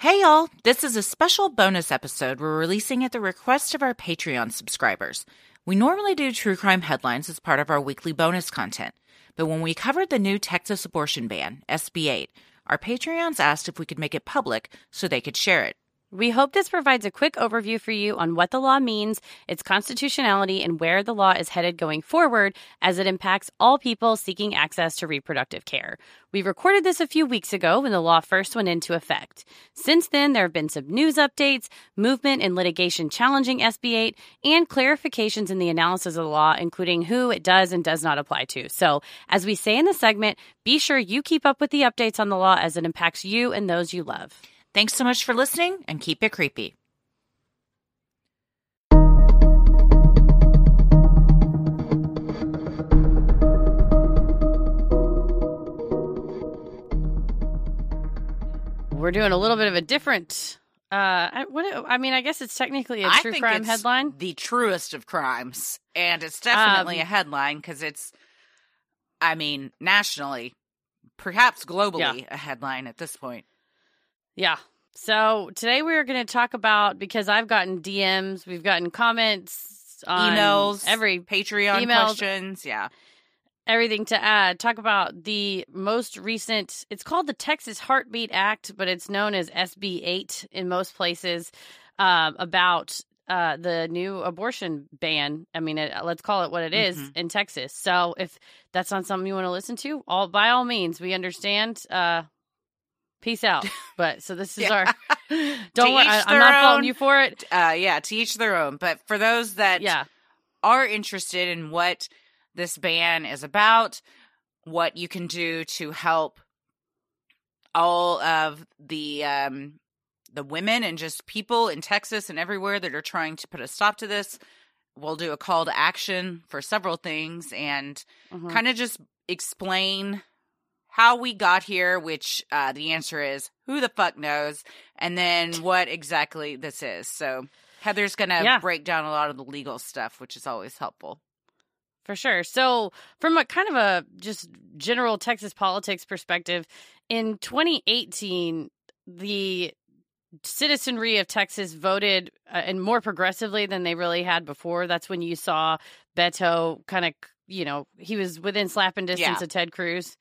Hey, y'all. This is a special bonus episode we're releasing at the request of our Patreon subscribers. We normally do true crime headlines as part of our weekly bonus content, but when we covered the new Texas abortion ban, SB 8, our Patreons asked if we could make it public so they could share it. We hope this provides a quick overview for you on what the law means, its constitutionality, and where the law is headed going forward as it impacts all people seeking access to reproductive care. We recorded this a few weeks ago when the law first went into effect. Since then, there have been some news updates, movement and litigation challenging SB 8, and clarifications in the analysis of the law, including who it does and does not apply to. So, as we say in the segment, be sure you keep up with the updates on the law as it impacts you and those you love. Thanks so much for listening and keep it creepy. We're doing a little bit of a different. Uh, I, what? I mean, I guess it's technically a true crime it's headline. The truest of crimes. And it's definitely Um, a headline because it's, I mean, nationally, perhaps globally, a headline at this point. Yeah. So today we are going to talk about because I've gotten DMs, we've gotten comments, on Emails, every Patreon emails. questions. Yeah. everything to add. Talk about the most recent. It's called the Texas Heartbeat Act, but it's known as SB 8 in most places. Um, about uh, the new abortion ban. I mean, it, let's call it what it is Mhm. in Texas. So if that's not something you want to listen to, all by all means, we understand. Uh, peace out. But so this is Yeah. our. Don't worry, I, I'm not faulting you for it. Uh, yeah, to each their own. But for those that Yeah. are interested in what this ban is about, what you can do to help all of the um, the women and just people in Texas and everywhere that are trying to put a stop to this, we'll do a call to action for several things and Mhm. kind of just explain how we got here, which uh, the answer is who the fuck knows, and then what exactly this is. So Heather's gonna Yeah. break down a lot of the legal stuff, which is always helpful. For sure. So, from a kind of a just general Texas politics perspective, in 2018, the citizenry of Texas voted uh, and more progressively than they really had before. That's when you saw Beto kind of, you know, he was within slapping distance Yeah. of Ted Cruz.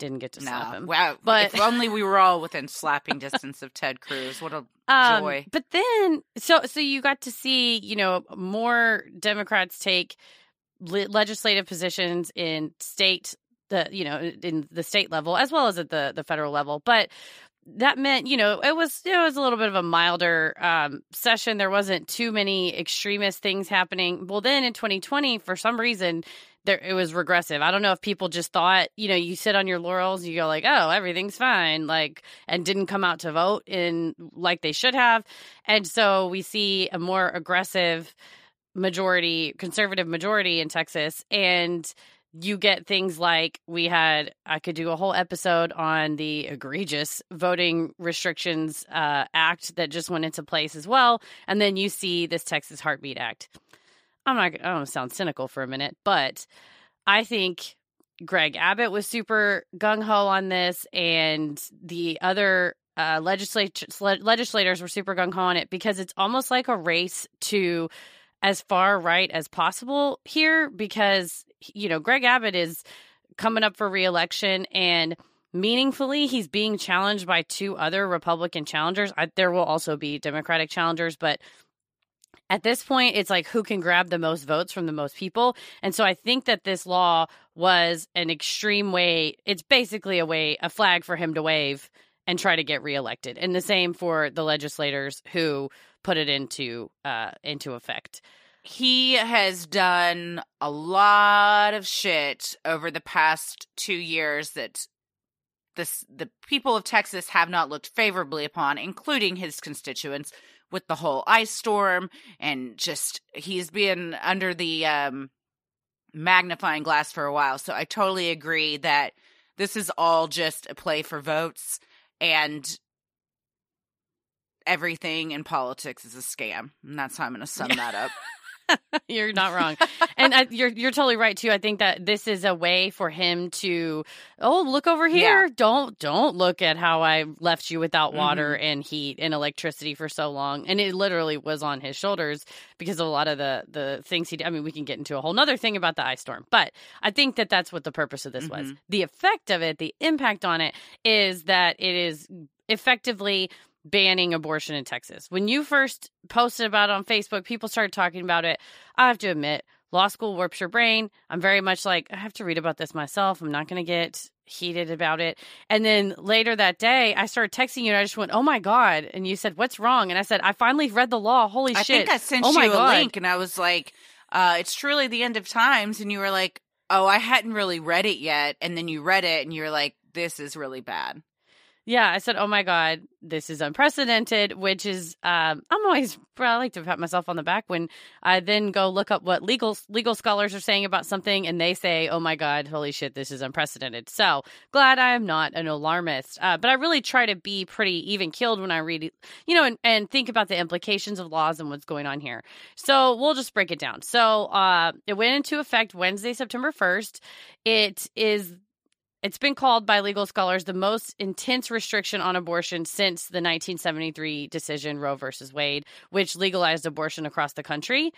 Didn't get to slap him. wow! But- if only we were all within slapping distance of Ted Cruz. What a Um, joy! But then, so so you got to see, you know, more Democrats take le- legislative positions in state, the you know, in the state level as well as at the the federal level. But that meant, you know, it was it was a little bit of a milder um, session. There wasn't too many extremist things happening. Well, then in 2020, for some reason. There, it was regressive. I don't know if people just thought, you know, you sit on your laurels, you go like, oh, everything's fine, like, and didn't come out to vote in like they should have. And so we see a more aggressive majority, conservative majority in Texas. And you get things like we had, I could do a whole episode on the egregious voting restrictions uh, act that just went into place as well. And then you see this Texas Heartbeat Act. I'm not, I don't sound cynical for a minute, but I think Greg Abbott was super gung ho on this, and the other uh, legislat- legislators were super gung ho on it because it's almost like a race to as far right as possible here. Because you know Greg Abbott is coming up for reelection, and meaningfully he's being challenged by two other Republican challengers. I, there will also be Democratic challengers, but at this point it's like who can grab the most votes from the most people. And so i think that this law was an extreme way it's basically a way a flag for him to wave and try to get reelected. And the same for the legislators who put it into uh into effect. He has done a lot of shit over the past two years that this the people of Texas have not looked favorably upon, including his constituents, with the whole ice storm and just he's been under the um, magnifying glass for a while. So I totally agree that this is all just a play for votes and everything in politics is a scam. And that's how I'm going to sum that up. you're not wrong, and I, you're you're totally right too. I think that this is a way for him to, oh, look over here. Yeah. Don't don't look at how I left you without water Mm-hmm. and heat and electricity for so long, and it literally was on his shoulders because of a lot of the the things he did. I mean, we can get into a whole nother thing about the ice storm, but I think that that's what the purpose of this was. Mhm. The effect of it, the impact on it, is that it is effectively banning abortion in Texas. When you first posted about it on Facebook, people started talking about it. I have to admit, law school warps your brain. I'm very much like, I have to read about this myself. I'm not going to get heated about it. And then later that day, I started texting you and I just went, oh my God. And you said, what's wrong? And I said, I finally read the law. Holy I shit. I think I sent Oh you a God. link and I was like, uh, it's truly the end of times. And you were like, oh, I hadn't really read it yet. And then you read it and you were like, this is really bad. Yeah, I said, "Oh my god, this is unprecedented." Which is, um, I'm always I like to pat myself on the back when I then go look up what legal legal scholars are saying about something, and they say, "Oh my god, holy shit, this is unprecedented." So glad I am not an alarmist, uh, but I really try to be pretty even keeled when I read, you know, and, and think about the implications of laws and what's going on here. So we'll just break it down. So uh, it went into effect Wednesday, September first. It is it's been called by legal scholars the most intense restriction on abortion since the 1973 decision Roe versus Wade, which legalized abortion across the country.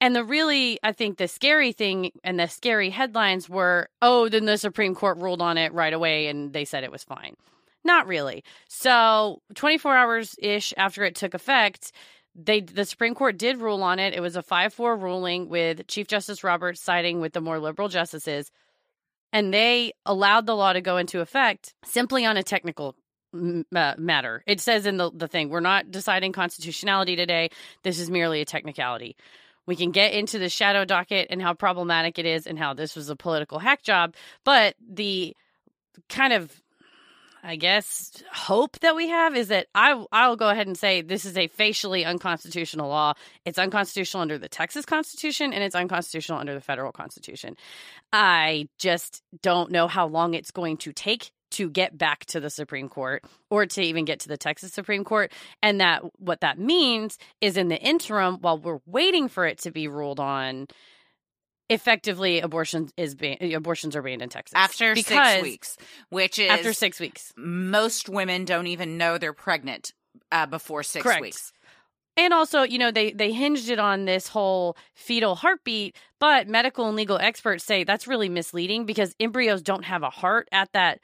And the really, I think, the scary thing and the scary headlines were, oh, then the Supreme Court ruled on it right away and they said it was fine. Not really. So, 24 hours ish after it took effect, they the Supreme Court did rule on it. It was a 5-4 ruling with Chief Justice Roberts siding with the more liberal justices and they allowed the law to go into effect simply on a technical uh, matter. It says in the, the thing, we're not deciding constitutionality today. This is merely a technicality. We can get into the shadow docket and how problematic it is and how this was a political hack job, but the kind of I guess hope that we have is that I I'll go ahead and say this is a facially unconstitutional law. It's unconstitutional under the Texas Constitution and it's unconstitutional under the federal Constitution. I just don't know how long it's going to take to get back to the Supreme Court or to even get to the Texas Supreme Court and that what that means is in the interim while we're waiting for it to be ruled on effectively abortion is ban- abortions are banned in Texas After six weeks, which is after 6 weeks. most women don't even know they're pregnant uh, before six Correct. weeks. And also, you know, they they hinged it on this whole fetal heartbeat, but medical and legal experts say that's really misleading because embryos don't have a heart at that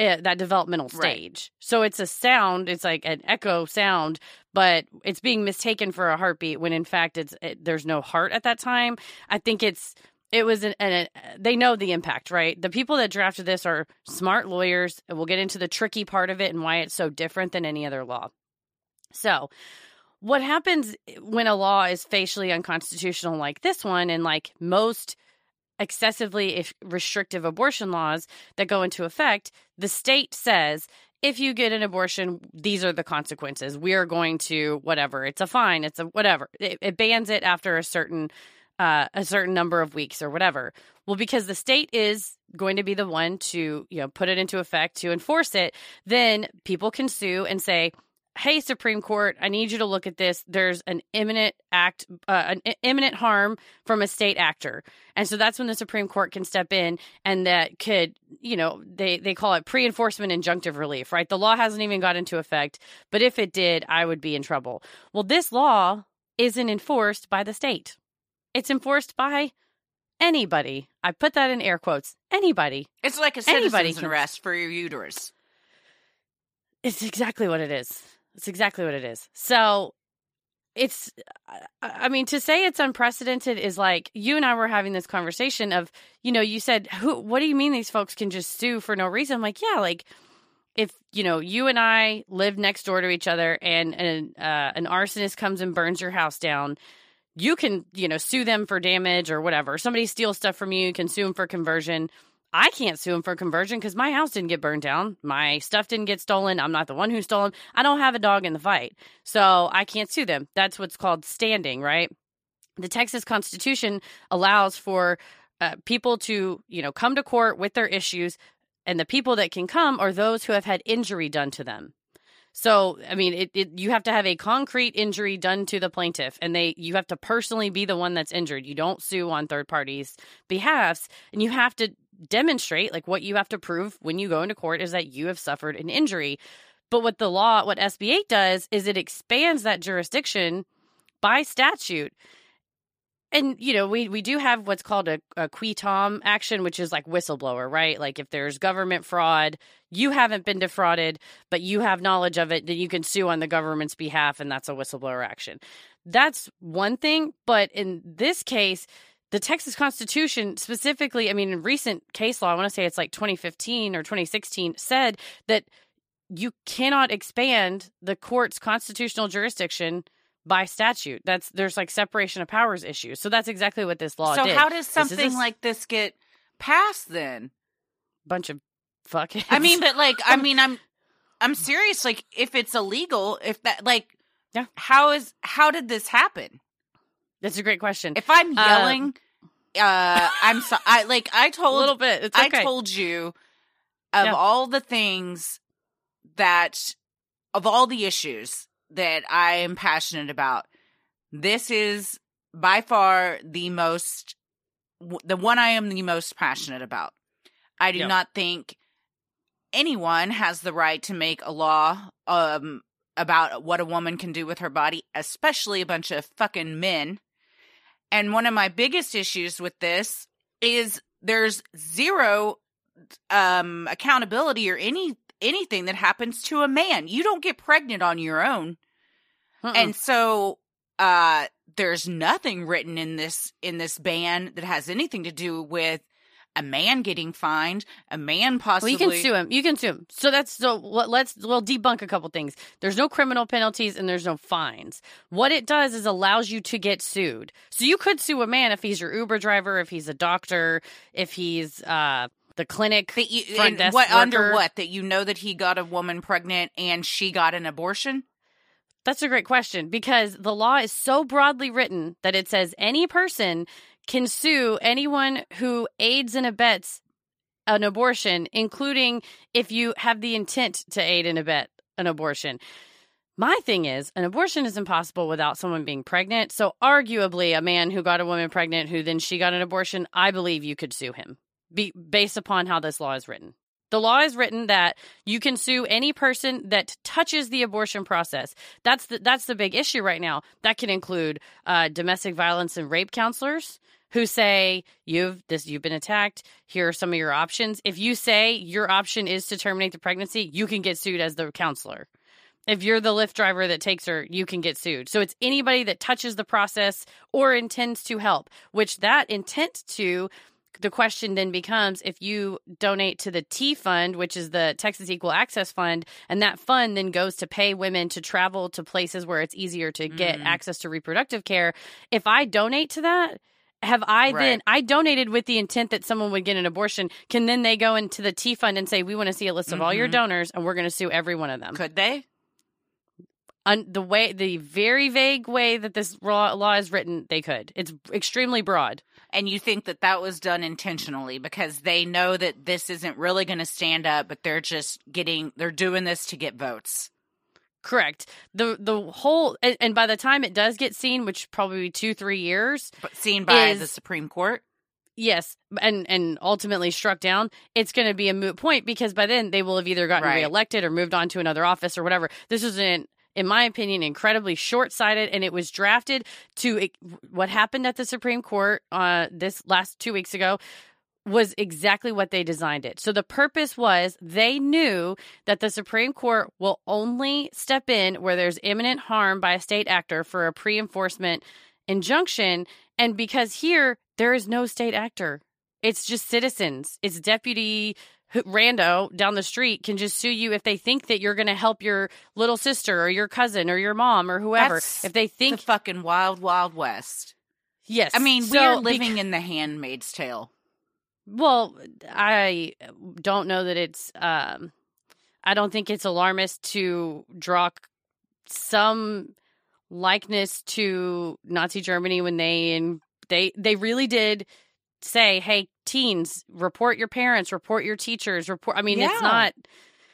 uh, that developmental Right. stage. So it's a sound, it's like an echo sound, but it's being mistaken for a heartbeat when in fact it's it, there's no heart at that time. I think it's it was an, an eh, they know the impact, right? The people that drafted this are smart lawyers. and We'll get into the tricky part of it and why it's so different than any other law. So, what happens when a law is facially unconstitutional like this one and like most excessively if- restrictive abortion laws that go into effect the state says if you get an abortion these are the consequences. We are going to whatever it's a fine it's a whatever. It, it bans it after a certain uh, a certain number of weeks or whatever. Well because the state is going to be the one to you know put it into effect to enforce it then people can sue and say hey supreme court i need you to look at this. There's an imminent act uh, an imminent harm from a state actor. And so that's when the supreme court can step in and that could you know they they call it pre-enforcement injunctive relief right? The law hasn't even got into effect but if it did i would be in trouble. Well this law isn't enforced by the state. It's enforced by anybody. I put that in air quotes. Anybody. It's like a Anybody citizen's can- arrest for your uterus. It's exactly what it is. It's exactly what it is. So it's, I- I mean, to say it's unprecedented is like you and I were having this conversation of, you know, you said, who, what do you mean these folks can just sue for no reason? I'm like, yeah, like if, you know, you and I live next door to each other and an, uh, an arsonist comes and burns your house down, you can, you know, sue them for damage or whatever. Somebody steals stuff from you, you can sue them for conversion. I can't sue him for conversion because my house didn't get burned down. My stuff didn't get stolen. I'm not the one who stole them. I don't have a dog in the fight. So I can't sue them. That's what's called standing, right? The Texas Constitution allows for uh, people to, you know, come to court with their issues, and the people that can come are those who have had injury done to them. So, I mean, it, it, you have to have a concrete injury done to the plaintiff, and they you have to personally be the one that's injured. You don't sue on third parties' behalfs, and you have to demonstrate like what you have to prove when you go into court is that you have suffered an injury. But what the law, what SB 8 does, is it expands that jurisdiction by statute. And you know we we do have what's called a, a qui tam action which is like whistleblower right? Like if there's government fraud you haven't been defrauded but you have knowledge of it then you can sue on the government's behalf and that's a whistleblower action. That's one thing but in this case the texas constitution specifically i mean in recent case law i want to say it's like 2015 or 2016 said that you cannot expand the court's constitutional jurisdiction by statute. That's there's like separation of powers issues. So that's exactly what this law so did. how does something like this get passed then? Bunch of fucking. I mean, but like, I mean, I'm, I'm serious. Like, if it's illegal, if that, like, yeah, how is how did this happen? That's a great question. If I'm yelling, uh, uh I'm so I like I told a little bit. It's okay. I told you of yeah. all the things that of all the issues that I am passionate about. This is by far the most, the one I am the most passionate about. I do yep. not think anyone has the right to make a law um, about what a woman can do with her body, especially a bunch of fucking men. And one of my biggest issues with this is there's zero um accountability or any anything that happens to a man. You don't get pregnant on your own. Uh-uh. And so uh there's nothing written in this in this ban that has anything to do with a man getting fined, a man possibly. Well, you can sue him. You can sue him. So that's so. Let's we'll debunk a couple things. There's no criminal penalties and there's no fines. What it does is allows you to get sued. So you could sue a man if he's your Uber driver, if he's a doctor, if he's uh the clinic that you, front desk what worker. under what that you know that he got a woman pregnant and she got an abortion. That's a great question because the law is so broadly written that it says any person can sue anyone who aids and abets an abortion, including if you have the intent to aid and abet an abortion. My thing is, an abortion is impossible without someone being pregnant. So, arguably, a man who got a woman pregnant who then she got an abortion, I believe you could sue him be, based upon how this law is written. The law is written that you can sue any person that touches the abortion process. That's the that's the big issue right now. That can include uh, domestic violence and rape counselors who say you've this you've been attacked. Here are some of your options. If you say your option is to terminate the pregnancy, you can get sued as the counselor. If you're the Lyft driver that takes her, you can get sued. So it's anybody that touches the process or intends to help, which that intent to the question then becomes if you donate to the TEA Fund, which is the Texas Equal Access Fund, and that fund then goes to pay women to travel to places where it's easier to get mm. access to reproductive care. If I donate to that, have I right. then I donated with the intent that someone would get an abortion? Can then they go into the TEA Fund and say, "We want to see a list of mm-hmm. all your mm-hmm. donors, and we're going to sue every one of them"? Could they? Un- the way, the very vague way that this law, law is written, they could. It's extremely broad. And you think that that was done intentionally because they know that this isn't really going to stand up but they're just getting they're doing this to get votes. Correct. The the whole and, and by the time it does get seen which probably two three years but seen by is, the supreme court? Yes and and ultimately struck down it's going to be a moot point because by then they will have either gotten right. reelected or moved on to another office or whatever. This is an in my opinion, incredibly short sighted. And it was drafted to what happened at the Supreme Court uh, this last two weeks ago was exactly what they designed it. So the purpose was they knew that the Supreme Court will only step in where there's imminent harm by a state actor for a pre enforcement injunction. And because here, there is no state actor, it's just citizens, it's deputy rando down the street can just sue you if they think that you're going to help your little sister or your cousin or your mom or whoever. That's if they think the fucking wild wild west. Yes. I mean, so, we are living in the handmaid's tale. Well, I don't know that it's um I don't think it's alarmist to draw some likeness to Nazi Germany when they and they they really did say, "Hey, teens, report your parents, report your teachers, report." I mean, yeah. it's not.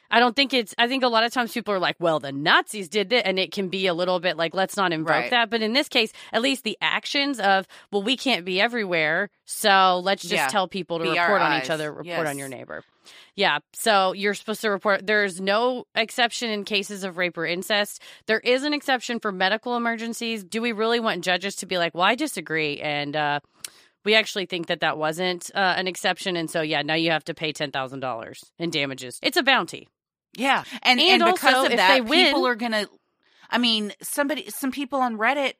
I don't think it's, I think a lot of times people are like, well, the Nazis did it. And it can be a little bit like, let's not invoke Right. that. But in this case, at least the actions of, well, we can't be everywhere. So let's just Yeah. tell people to Be report on eyes. each other, report on your neighbor. Yeah. So you're supposed to report. There's no exception in cases of rape or incest. There is an exception for medical emergencies. Do we really want judges to be like, well, I disagree? And, uh, we actually think that that wasn't uh, an exception, and so yeah, now you have to pay ten thousand dollars in damages. It's a bounty. Yeah, and And and, because also, of that, win- people are gonna. I mean, somebody, some people on Reddit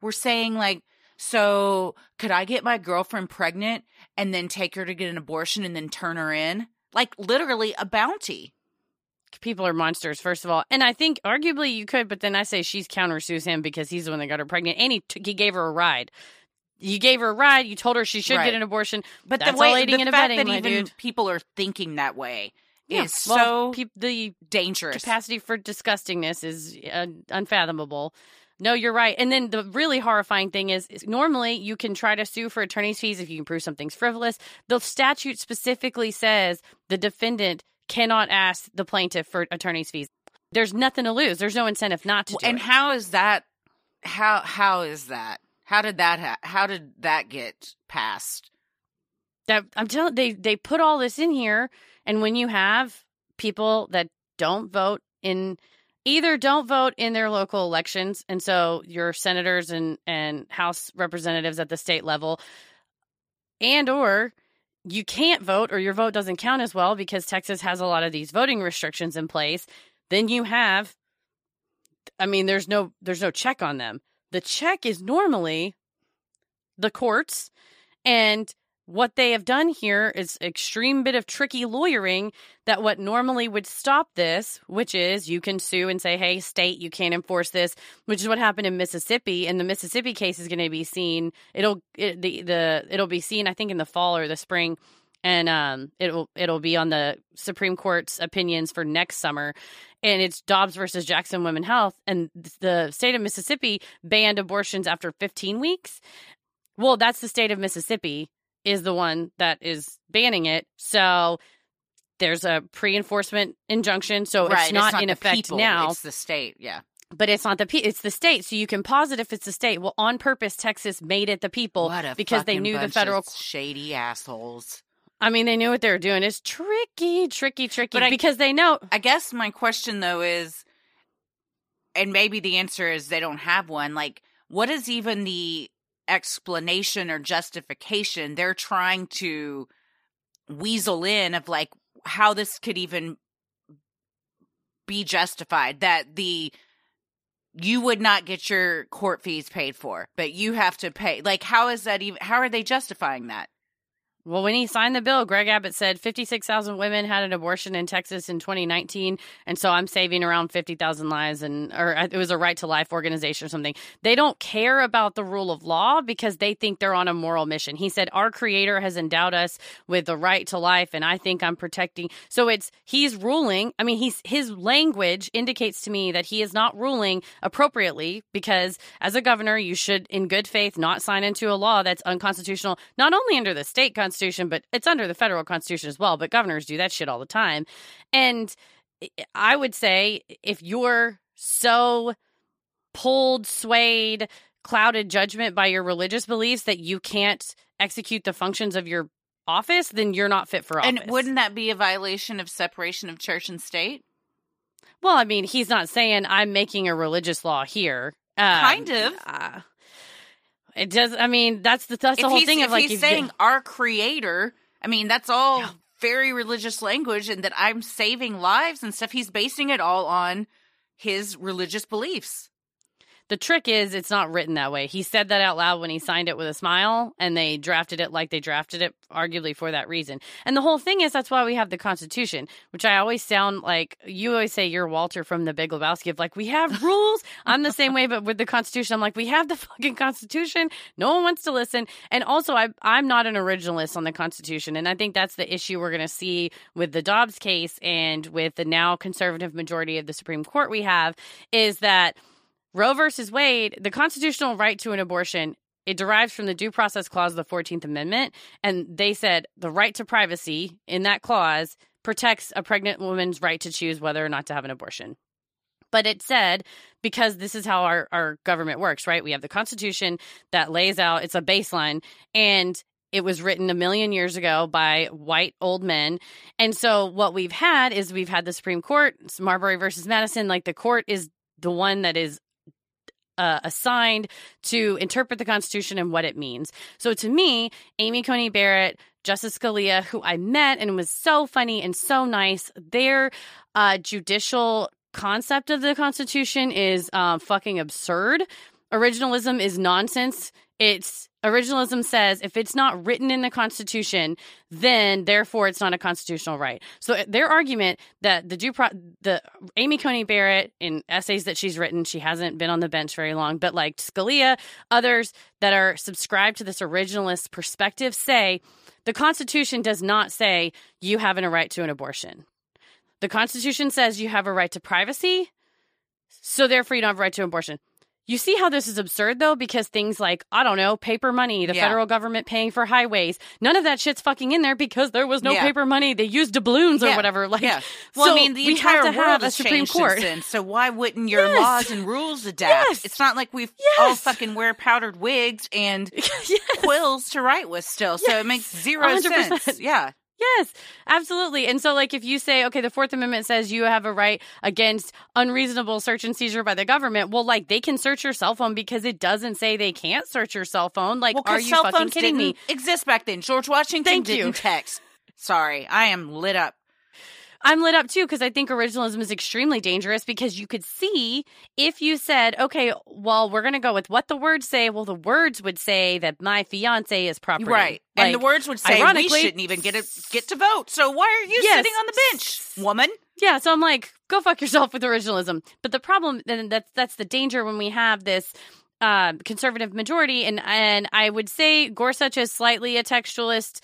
were saying like, so could I get my girlfriend pregnant and then take her to get an abortion and then turn her in? Like literally a bounty. People are monsters, first of all, and I think arguably you could, but then I say she's countersues him because he's the one that got her pregnant, and he t- he gave her a ride. You gave her a ride. You told her she should Right. get an abortion. But That's the way all aiding the and fact abetting, that even dude. people are thinking that way Yeah, is well, so peop- the dangerous. capacity for disgustingness is uh, unfathomable. No, you're right. And then the really horrifying thing is, is normally you can try to sue for attorney's fees if you can prove something's frivolous. The statute specifically says the defendant cannot ask the plaintiff for attorney's fees. There's nothing to lose. There's no incentive not to do and it. how is that? How how is that? How did that? Ha- how did that get passed? that I'm telling they they put all this in here and when you have people that don't vote in either don't vote in their local elections and so your senators and and house representatives at the state level and or you can't vote or your vote doesn't count as well because Texas has a lot of these voting restrictions in place then you have I mean there's no there's no check on them the check is normally the courts and what they have done here is extreme bit of tricky lawyering that what normally would stop this which is you can sue and say hey state you can't enforce this which is what happened in mississippi and the mississippi case is going to be seen. It'll it, the the it'll be seen i think in the fall or the spring and um it'll it'll be on the supreme court's opinions for next summer and it's Dobbs versus Jackson Women Health, and the state of Mississippi banned abortions after 15 weeks. Well, that's the state of Mississippi is the one that is banning it. So there's a pre-enforcement injunction, so right, it's not in the effect people, now. It's the state. Yeah. But it's not the pe- it's the state, so you can pause it if it's the state. Well, on purpose, Texas made it the people because they knew the federal. shady assholes. I mean, they knew what they were doing. It's tricky, tricky, tricky But I- because they know. I guess my question though is, and maybe the answer is they don't have one. Like, what is even the explanation or justification they're trying to weasel in of like how this could even be justified that the you would not get your court fees paid for but you have to pay like how is that even how are they justifying that Well, when he signed the bill, Greg Abbott said 56,000 women had an abortion in Texas in 2019, and so I'm saving around 50,000 lives and or uh, it was a right to life organization or something. They don't care about the rule of law because they think they're on a moral mission. He said our creator has endowed us with the right to life and I think I'm protecting. So it's he's ruling, I mean he's his language indicates to me that he is not ruling appropriately because as a governor you should in good faith not sign into a law that's unconstitutional not only under the state constitution but it's under the federal constitution as well but governors do that shit all the time. And i would say if you're so pulled swayed clouded judgment by your religious beliefs that you can't execute the functions of your office then you're not fit for office. and wouldn't that be a violation of separation of church and state? Well i mean he's not saying i'm making a religious law here. Um, Kind of. uh, it does i mean that's the that's the if whole thing if of like he's you- saying our creator i mean that's all Yeah. very religious language and that i'm saving lives and stuff he's basing it all on his religious beliefs The trick is it's not written that way. He said that out loud when he signed it with a smile, and they drafted it like they drafted it, arguably for that reason. And the whole thing is that's why we have the Constitution, which I always sound like you always say you're Walter from the Big Lebowski of like, we have rules. I'm the same way, but with the Constitution, I'm like, we have the fucking Constitution. No one wants to listen. And also, I, I'm not an originalist on the Constitution. And I think that's the issue we're going to see with the Dobbs case and with the now conservative majority of the Supreme Court we have is that Roe versus Wade, the constitutional right to an abortion, it derives from the Due Process Clause of the 14th Amendment. And they said the right to privacy in that clause protects a pregnant woman's right to choose whether or not to have an abortion. But it said, because this is how our, our government works, right? We have the Constitution that lays out, it's a baseline, and it was written a million years ago by white old men. And so what we've had is we've had the Supreme Court, Marbury versus Madison, like the court is the one that is uh, assigned to interpret the Constitution and what it means. So to me, Amy Coney Barrett, Justice Scalia, who I met and was so funny and so nice, their uh, judicial concept of the Constitution is uh, fucking absurd. Originalism is nonsense. It's originalism says if it's not written in the Constitution, then therefore it's not a constitutional right. So uh, their argument that the due pro- the Amy Coney Barrett in essays that she's written, she hasn't been on the bench very long, but like Scalia, others that are subscribed to this originalist perspective say the Constitution does not say you have a right to an abortion. The Constitution says you have a right to privacy, so therefore you don't have a right to abortion. You see how this is absurd though, because things like, I don't know, paper money, the Yeah. federal government paying for highways, none of that shit's fucking in there because there was no Yeah. paper money. They used doubloons or whatever. Like, Yeah. Well, so I mean, the we entire have to world have a Supreme Court. since then. So why wouldn't your Yes. laws and rules adapt? Yes. It's not like we've all fucking wear powdered wigs and yes. quills to write with still. So it makes zero 100%. sense. Yeah. Yes, absolutely. And so, like, if you say, okay, the Fourth Amendment says you have a right against unreasonable search and seizure by the government, well, like, they can search your cell phone because it doesn't say they can't search your cell phone. Like, Well, are you fucking kidding me? exist back then. George Washington Thank didn't text. Sorry, I am lit up. I'm lit up too because I think originalism is extremely dangerous because you could see if you said, okay, well, we're going to go with what the words say. Well, the words would say that my fiance is property. Right. and the words would say we ironically- shouldn't even get a, get to vote. So why are you Yes. sitting on the bench, woman? Yeah, so I'm like, go fuck yourself with originalism. But the problem, then that's that's the danger when we have this uh, conservative majority, and and I would say Gorsuch is slightly a textualist.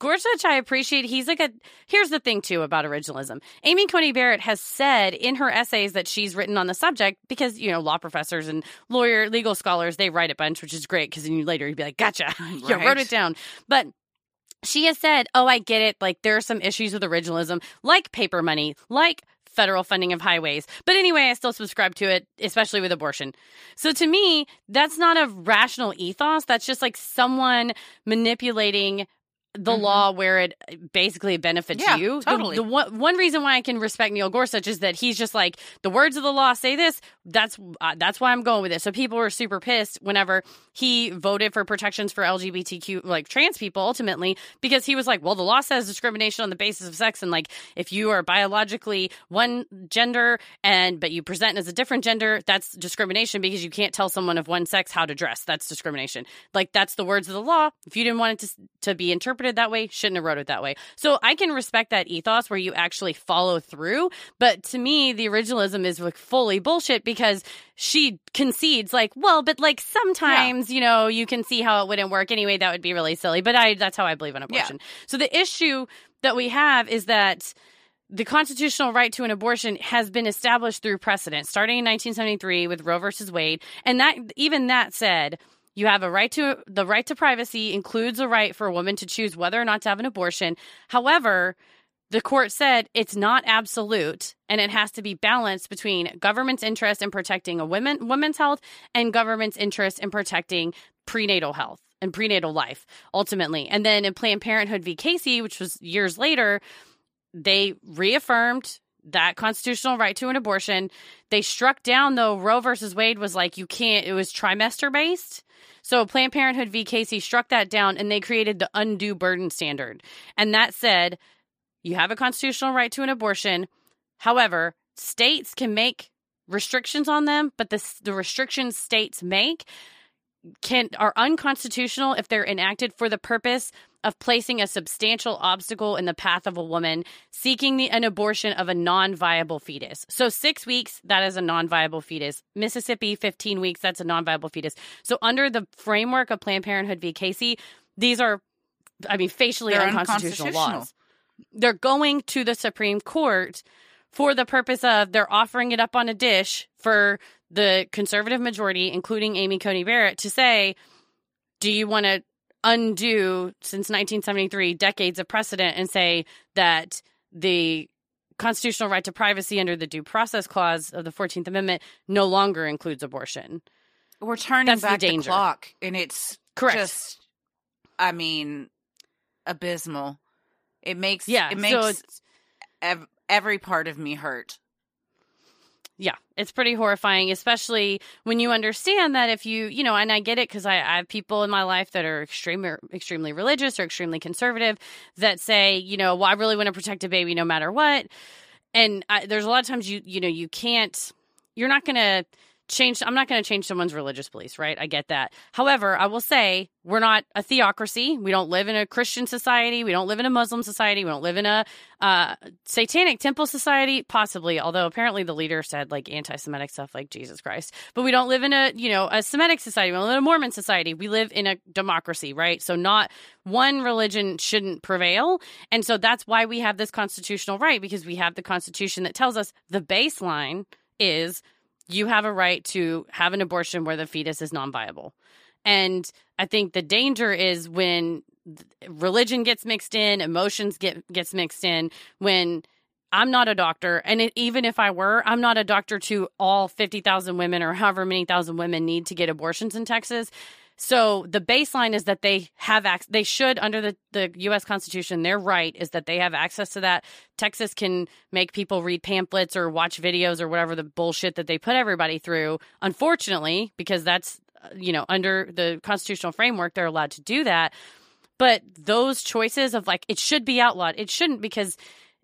Gorsuch, I appreciate. He's like a. Here's the thing too about originalism. Amy Coney Barrett has said in her essays that she's written on the subject because you know law professors and lawyer legal scholars they write a bunch, which is great because then you later you'd be like, gotcha, you wrote it down. But she has said, "Oh, I get it. Like there are some issues with originalism, like paper money, like federal funding of highways. But anyway, I still subscribe to it, especially with abortion. So to me, that's not a rational ethos. That's just like someone manipulating the Mhm. law where it basically benefits Yeah, you. The- totally. The, one, one reason why I can respect Neil Gorsuch is that he's just like the words of the law say this. That's uh, that's why I'm going with it. So people were super pissed whenever he voted for protections for LGBTQ like trans people ultimately because he was like, well, the law says discrimination on the basis of sex and like if you are biologically one gender and but you present as a different gender, that's discrimination because you can't tell someone of one sex how to dress. That's discrimination. Like that's the words of the law. If you didn't want it to to be interpreted that way, shouldn't have wrote it that way. So I can respect that ethos where you actually follow through, but to me the originalism is like fully bullshit because she concedes like, well, but like sometimes, you know, you can see how it wouldn't work anyway. That would be really silly. But I that's how I believe in abortion. So the issue that we have is that the constitutional right to an abortion has been established through precedent, starting in 1973 with Roe versus Wade, and that even that said, you have a right to the right to privacy includes a right for a woman to choose whether or not to have an abortion. However, the court said it's not absolute and it has to be balanced between government's interest in protecting a women women's health and government's interest in protecting prenatal health and prenatal life ultimately. And then in Planned Parenthood v. Casey, which was years later, they reaffirmed that constitutional right to an abortion. They struck down though Roe versus Wade was like you can't it was trimester based. So Planned Parenthood v. Casey struck that down and they created the undue burden standard. And that said you have a constitutional right to an abortion. However, states can make restrictions on them, but the the restrictions states make can are unconstitutional if they're enacted for the purpose of placing a substantial obstacle in the path of a woman seeking the, an abortion of a non-viable fetus. So 6 weeks that is a non-viable fetus. Mississippi 15 weeks that's a non-viable fetus. So under the framework of Planned Parenthood v Casey, these are I mean facially unconstitutional, unconstitutional. laws. They're going to the Supreme Court for the purpose of they're offering it up on a dish for the conservative majority, including Amy Coney Barrett, to say, do you want to undo since 1973 decades of precedent and say that the constitutional right to privacy under the due process clause of the 14th amendment no longer includes abortion We're turning That's the back the, danger. clock, and it's Correct. just, I mean, abysmal. It makes yeah it makes it's, ev- every part of me hurt. Yeah it's pretty horrifying especially when you understand that if you you know and i get it because I, I have people in my life that are extremely er, extremely religious or extremely conservative that say you know well i really want to protect a baby no matter what. And I, there's a lot of times you you know you can't you're not going to change i'm not going to change someone's religious beliefs right? I get that. However i will say we're not a theocracy. We don't live in a christian society. We don't live in a muslim society. We don't live in a uh, satanic temple society possibly although apparently the leader said like anti-semitic stuff like jesus christ. But we don't live in a you know a semitic society. We don't live in a mormon society. We live in a democracy right? So not one religion shouldn't prevail. And so that's why we have this constitutional right because we have the constitution that tells us the baseline is you have a right to have an abortion where the fetus is non-viable. And i think the danger is when religion gets mixed in emotions get gets mixed in when i'm not a doctor and it, even if i were i'm not a doctor to all 50,000 women or however many thousand women need to get abortions in texas so the baseline is that they have ac- they should under the, the US Constitution their right is that they have access to that. Texas can make people read pamphlets or watch videos or whatever the bullshit that they put everybody through. Unfortunately, because that's uh, you know under the constitutional framework they're allowed to do that. But those choices of like it should be outlawed. It shouldn't because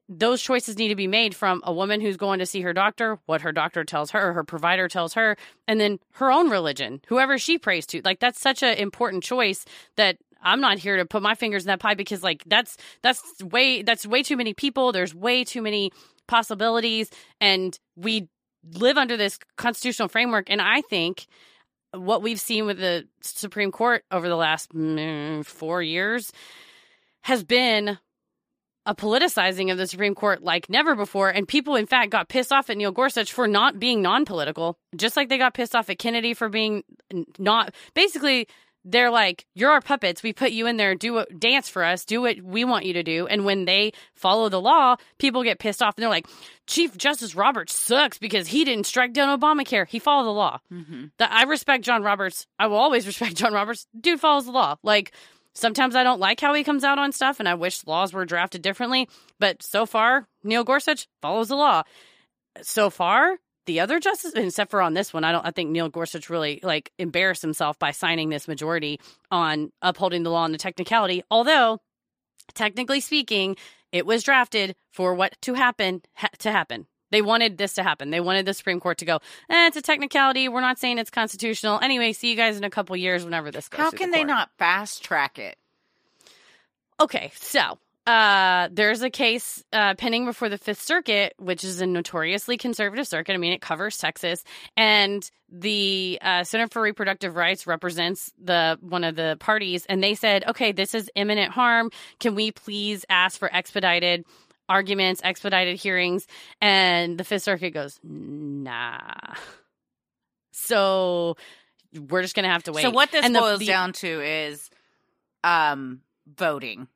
those choices need to be made from a woman who's going to see her doctor, what her doctor tells her, her provider tells her, and then her own religion, whoever she prays to. Like that's such an important choice that I'm not here to put my fingers in that pie because like that's that's way that's way too many people. There's way too many possibilities and we live under this constitutional framework and I think what we've seen with the Supreme Court over the last mm, 4 years has been a politicizing of the Supreme Court like never before. And people, in fact, got pissed off at Neil Gorsuch for not being non political, just like they got pissed off at Kennedy for being not. Basically, they're like, "You're our puppets. We put you in there. Do what, dance for us. Do what we want you to do." And when they follow the law, people get pissed off, and they're like, "Chief Justice Roberts sucks because he didn't strike down Obamacare. He followed the law." Mm-hmm. That I respect John Roberts. I will always respect John Roberts. Dude follows the law. Like sometimes I don't like how he comes out on stuff, and I wish laws were drafted differently. But so far, Neil Gorsuch follows the law. So far, the other justices, except for on this one, I don't. I think Neil Gorsuch really like embarrassed himself by signing this majority on upholding the law and the technicality. Although, technically speaking, it was drafted for what to happen ha- to happen. They wanted this to happen. They wanted the Supreme Court to go, eh, it's a technicality. We're not saying it's constitutional. Anyway, see you guys in a couple years whenever this goes. How can the they not fast track it? Okay, so uh, there's a case uh, pending before the Fifth Circuit, which is a notoriously conservative circuit. I mean, it covers Texas, and the uh, Center for Reproductive Rights represents the one of the parties, and they said, "Okay, this is imminent harm. Can we please ask for expedited?" Arguments expedited hearings and the fifth circuit goes nah so we're just gonna have to wait So what this And the- boils the- down to is um voting.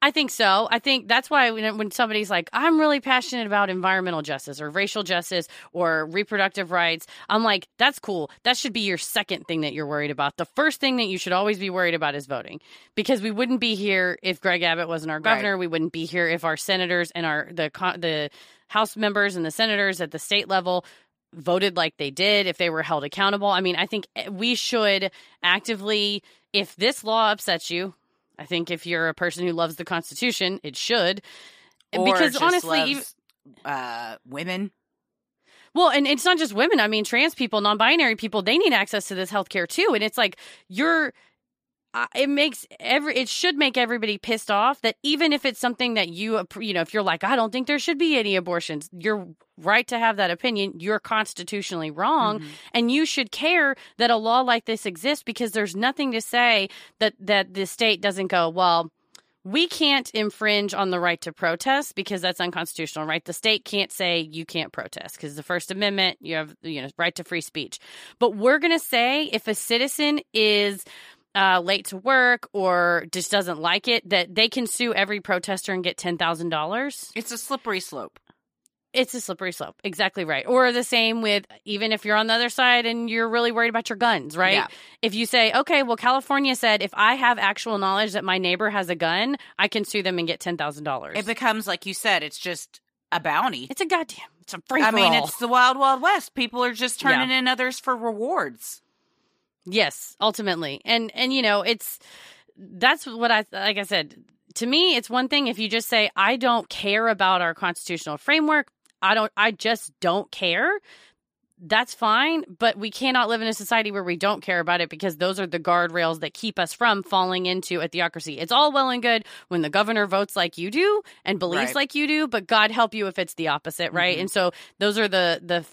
I think so. I think that's why when, when somebody's like, I'm really passionate about environmental justice or racial justice or reproductive rights, I'm like, that's cool. That should be your second thing that you're worried about. The first thing that you should always be worried about is voting because we wouldn't be here if Greg Abbott wasn't our governor. We wouldn't be here if our senators and our the the House members and the senators at the state level voted like they did if they were held accountable. I mean, I think eh, we should actively if this law upsets you, I think if you're a person who loves the Constitution, it should. Or because honestly, loves, even, uh women. well, and it's not just women. I mean, trans people, non-binary people, they need access to this healthcare too. And it's like you're. It makes every. It should make everybody pissed off that even if it's something that you, you know, if you're like, I don't think there should be any abortions, you're right to have that opinion. You're constitutionally wrong, Mhm. and you should care that a law like this exists because there's nothing to say that that the state doesn't go well we can't infringe on the right to protest because that's unconstitutional right the state can't say you can't protest because the first amendment you have you know right to free speech but we're going to say if a citizen is uh, late to work or just doesn't like it, that they can sue every protester and get $10,000. It's a slippery slope. It's a slippery slope. Exactly right. Or the same with even if you're on the other side and you're really worried about your guns, right? Yeah. If you say, okay, well, California said if I have actual knowledge that my neighbor has a gun, I can sue them and get $10,000. It becomes, like you said, it's just a bounty. It's a goddamn, it's a free I mean, it's the wild, wild west. People are just turning in others for rewards. Yes, ultimately. And and you know, it's that's what I like I said, to me it's one thing if you just say I don't care about our constitutional framework. I don't I just don't care. That's fine, but we cannot live in a society where we don't care about it because those are the guardrails that keep us from falling into a theocracy. It's all well and good when the governor votes like you do and believes Right. like you do, but God help you if it's the opposite, right? Mhm. And so those are the the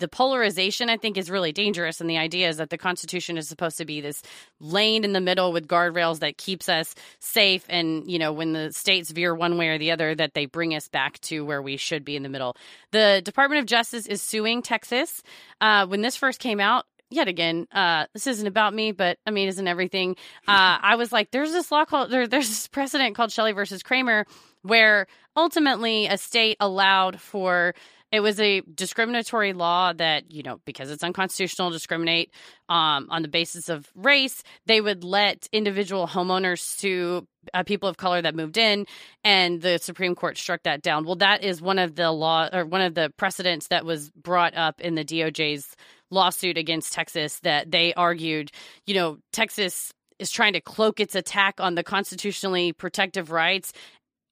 the polarization I think is really dangerous and the idea is that the constitution is supposed to be this lane in the middle with guardrails that keeps us safe and you know when the states veer one way or the other that they bring us back to where we should be in the middle. The Department of Justice is suing Texas. Uh, when this first came out, yet again, uh, this isn't about me, but I mean, isn't everything? Uh, I was like, there's this law called, there, there's this precedent called Shelley versus Kraemer, where ultimately a state allowed for, it was a discriminatory law that, you know, because it's unconstitutional to discriminate um, on the basis of race, they would let individual homeowners sue uh, people of color that moved in, and the Supreme Court struck that down. Well, that is one of the law or one of the precedents that was brought up in the DOJ's lawsuit against Texas that they argued, you know, Texas is trying to cloak its attack on the constitutionally protective rights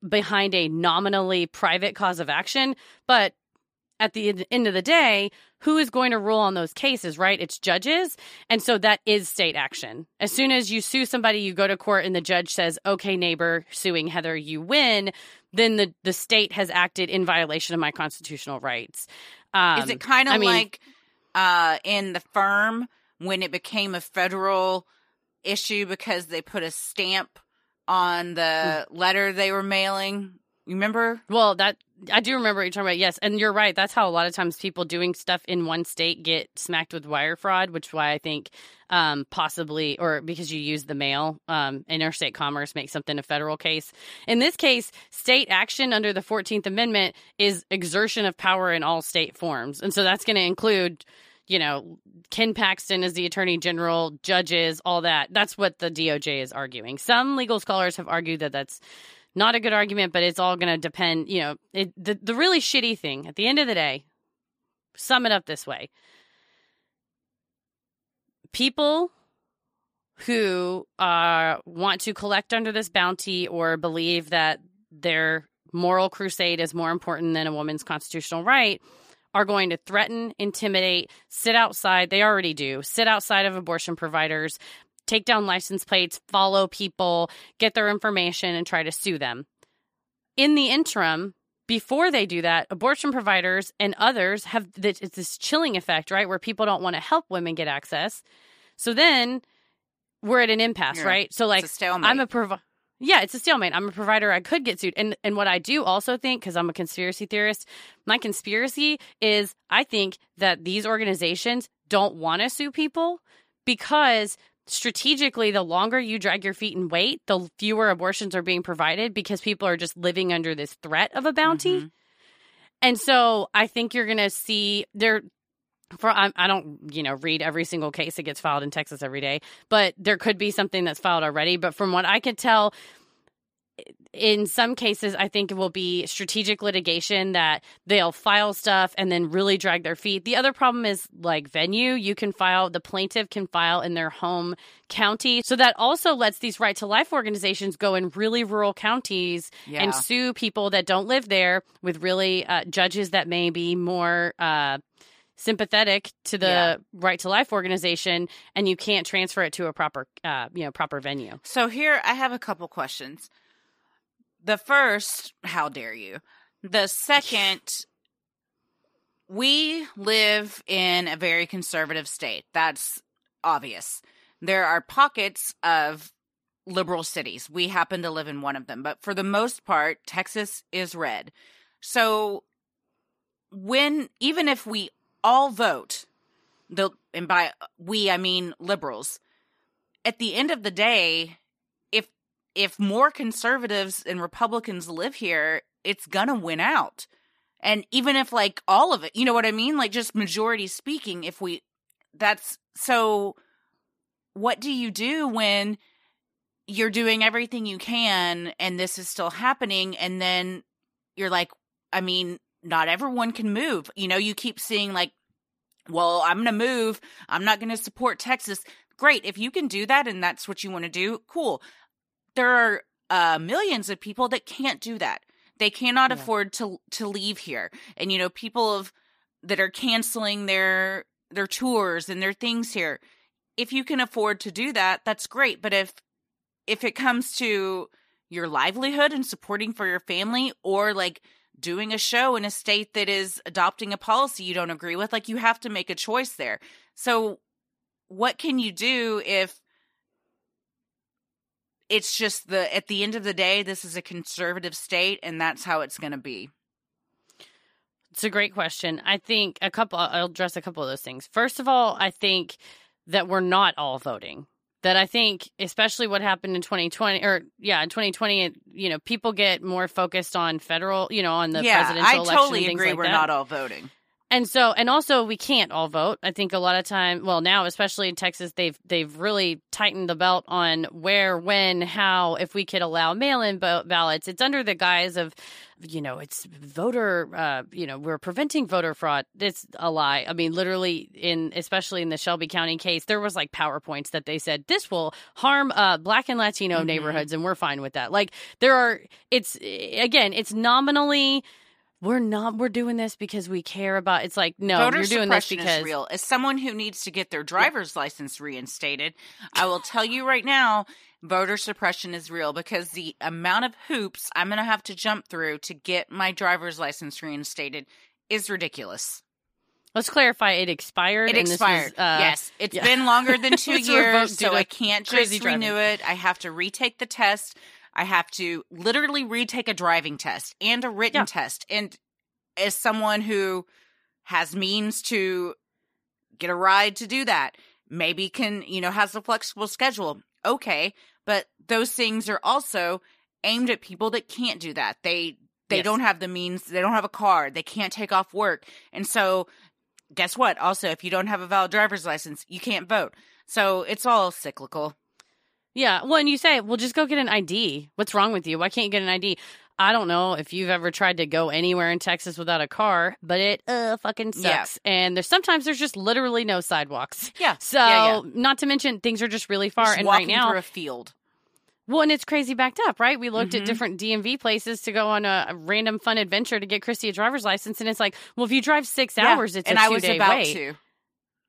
behind a nominally private cause of action, but at the end of the day, who is going to rule on those cases, right? It's judges. And so that is state action. As soon as you sue somebody, you go to court and the judge says, okay, neighbor, suing Heather, you win, then the, the state has acted in violation of my constitutional rights. Um, Is it kind of I mean- like uh, in the firm when it became a federal issue because they put a stamp on the Hmm. letter they were mailing? Remember? Well, that I do remember what you're talking about. Yes, and you're right. That's how a lot of times people doing stuff in one state get smacked with wire fraud, which is why I think um, possibly or because you use the mail, um, interstate commerce makes something a federal case. In this case, state action under the Fourteenth Amendment is exertion of power in all state forms, and so that's going to include. You know, Ken Paxton is the attorney general, judges, all that. That's what the DOJ is arguing. Some legal scholars have argued that that's not a good argument, but it's all going to depend. You know, it, the the really shitty thing at the end of the day. Sum it up this way: people who uh, want to collect under this bounty or believe that their moral crusade is more important than a woman's constitutional right are going to threaten, intimidate, sit outside. They already do. Sit outside of abortion providers, take down license plates, follow people, get their information, and try to sue them. In the interim, before they do that, abortion providers and others have this, it's this chilling effect, right? Where people don't want to help women get access. So then we're at an impasse, Yeah. right? So like it's a stalemate. I'm a provider. Yeah, it's a stalemate. I'm a provider. I could get sued. And and what I do also think, because I'm a conspiracy theorist, my conspiracy is I think that these organizations don't want to sue people because strategically, the longer you drag your feet and wait, the fewer abortions are being provided because people are just living under this threat of a bounty. Mhm. And so I think you're going to see there. For I, I don't you know read every single case that gets filed in Texas every day, but there could be something that's filed already. But from what I could tell, in some cases, I think it will be strategic litigation that they'll file stuff and then really drag their feet. The other problem is like venue. You can file, the plaintiff can file in their home county. So that also lets these right to life organizations go in really rural counties Yeah. and sue people that don't live there with really uh, judges that may be more uh, sympathetic to the Yeah. right to life organization, and you can't transfer it to a proper, uh, you know, proper venue. So here I have a couple questions. The first, how dare you? The second, we live in a very conservative state. That's obvious. There are pockets of liberal cities. We happen to live in one of them, but for the most part, Texas is red. So when even if we all vote, the and by we I mean liberals, at the end of the day, if more conservatives and Republicans live here, it's gonna win out. And even if like all of it, you know what I mean? Like just majority speaking, if we that's so what do you do when you're doing everything you can and this is still happening and then you're like I mean, not everyone can move. You know, you keep seeing like well, I'm going to move. I'm not going to support Texas. Great. If you can do that and that's what you want to do, cool. There are uh, millions of people that can't do that. They cannot yeah. afford to to leave here. And you know, people of that are canceling their their tours and their things here. If you can afford to do that, that's great. But if if it comes to your livelihood and supporting for your family or like doing a show in a state that is adopting a policy you don't agree with, like you have to make a choice there. So what can you do if it's just the at the end of the day this is a conservative state and that's how it's going to be. It's a great question. I think a couple i'll address a couple of those things. First of all i think that we're not all voting. That i think especially what happened in 2020 or yeah in 2020 you know people get more focused on federal you know on the yeah, presidential election i totally agree like we're that. not all voting and so and also we can't all vote. I think a lot of time well now especially in texas they've they've really tightened the belt on where when how if we could allow mail-in ballots. It's under the guise of you know it's voter uh, you know we're preventing voter fraud. It's a lie. I mean literally in especially in the shelby county case there was like powerpoints that they said this will harm uh, black and latino mm-hmm. neighborhoods and we're fine with that. Like there are it's again it's nominally we're not we're doing this because we care about it's like no Voter you're doing this because is real as someone who needs to get their driver's license reinstated i will tell you right now voter suppression is real because the amount of hoops i'm going to have to jump through to get my driver's license reinstated is ridiculous Let's clarify. It expired. It expired. Was, uh, yes, it's yeah. been longer than two years, so I can't just renew it. I have to retake the test. I have to literally retake a driving test and a written yeah. test. And as someone who has means to get a ride to do that, maybe can, you know, has a flexible schedule. Okay. But those things are also aimed at people that can't do that. They, they yes. don't have the means. They don't have a car. They can't take off work. And so guess what? Also, if you don't have a valid driver's license, you can't vote. So it's all cyclical. Yeah. Well, and you say, well, just go get an ID. What's wrong with you? Why can't you get an ID? I don't know if you've ever tried to go anywhere in Texas without a car, but it uh fucking sucks. Yeah. And there's sometimes there's just literally no sidewalks. Yeah. So yeah, yeah. not to mention things are just really far. Just and right now through a field. Well, and it's crazy backed up, right? We looked mm-hmm. at different DMV places to go on a, a, random fun adventure to get Christy a driver's license, and it's like, well, if you drive six hours, it's and a I was about wait. to.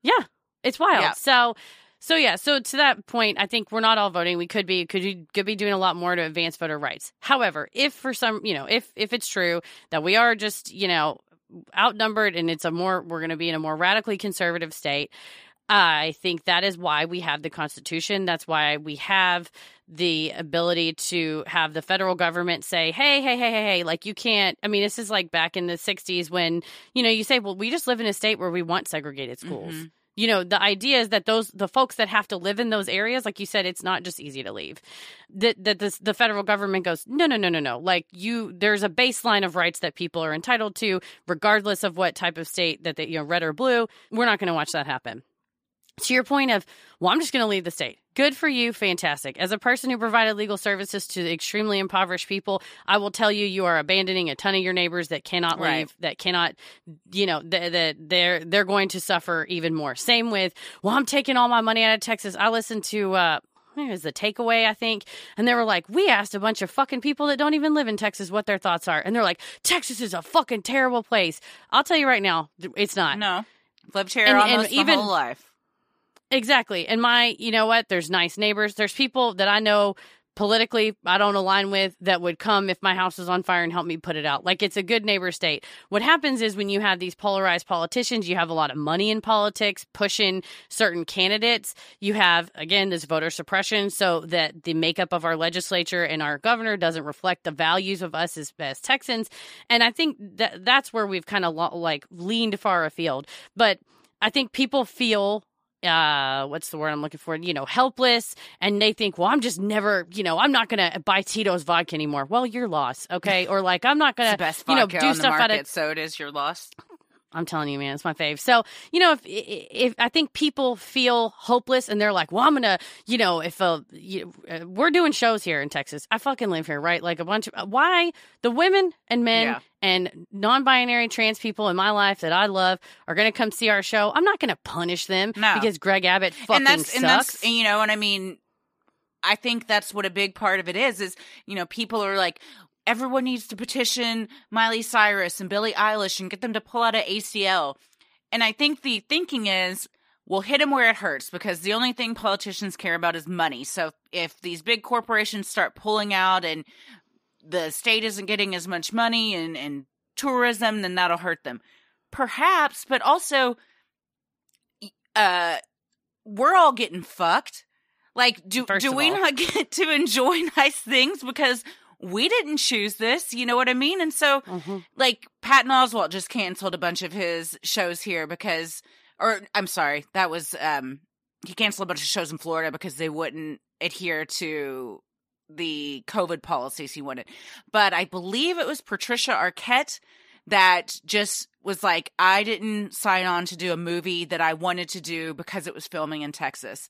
Yeah, it's wild. So so yeah, so to that point, I think we're not all voting. We could be could be, could be doing a lot more to advance voter rights. However, if for some, you know, if if it's true that we are just, you know, outnumbered and it's a more we're going to be in a more radically conservative state, I think that is why we have the Constitution. That's why we have the ability to have the federal government say, hey, hey, hey, hey, hey, like you can't. I mean, this is like back in the 60s when, you know, you say, well, we just live in a state where we want segregated schools. Mm-hmm you know the idea is that those the folks that have to live in those areas like you said it's not just easy to leave. That that this, the federal government goes no no no no no. Like you there's a baseline of rights that people are entitled to regardless of what type of state that they you know red or blue. We're not going to watch that happen. To your point of, well, I'm just going to leave the state. Good for you. Fantastic. As a person who provided legal services to extremely impoverished people, I will tell you, you are abandoning a ton of your neighbors that cannot right. leave, that cannot, you know, that th- they're, they're going to suffer even more. Same with, well, I'm taking all my money out of Texas. I listened to, uh, it was the takeaway, I think. And they were like, we asked a bunch of fucking people that don't even live in Texas what their thoughts are. And they're like, Texas is a fucking terrible place. I'll tell you right now, it's not. No. Lived here and, almost and even, my whole life. Exactly. And my, you know what? There's nice neighbors. There's people that I know politically I don't align with that would come if my house was on fire and help me put it out. Like it's a good neighbor state. What happens is when you have these polarized politicians, you have a lot of money in politics pushing certain candidates. You have again this voter suppression so that the makeup of our legislature and our governor doesn't reflect the values of us as, as Texans. And I think that that's where we've kind of lo- like leaned far afield. But I think people feel uh what's the word i'm looking for? You know helpless and they think well i'm just never you know i'm not gonna buy tito's vodka anymore. Well you're lost okay? Or like i'm not gonna best you know do stuff the out market, of so it is your loss. I'm telling you, man, it's my fave. So, you know, if if I think people feel hopeless and they're like, well, I'm gonna, you know, if uh, you, uh, we're doing shows here in Texas, I fucking live here, right? Like a bunch of why the women and men Yeah. and non-binary trans people in my life that I love are gonna come see our show. I'm not gonna punish them No. because Greg Abbott fucking and that's sucks. and that's you know and i mean i think that's what a big part of it is is you know people are like everyone needs to petition miley cyrus and billie eilish and get them to pull out of acl and i think the thinking is we'll hit them where it hurts because the only thing politicians care about is money so if these big corporations start pulling out and the state isn't getting as much money and, and tourism then that'll hurt them perhaps but also uh we're all getting fucked. Like, do First do we all. not get to enjoy nice things because we didn't choose this? You know what I mean? And so, Mhm. like, Patton Oswalt just canceled a bunch of his shows here because, or I'm sorry, that was um he canceled a bunch of shows in Florida because they wouldn't adhere to the COVID policies he wanted. But I believe it was Patricia Arquette that just was like, I didn't sign on to do a movie that I wanted to do because it was filming in Texas.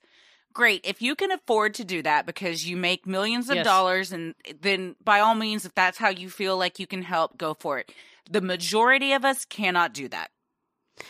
Great. If you can afford to do that because you make millions of Yes. dollars, and then by all means, if that's how you feel like you can help, go for it. The majority of us cannot do that.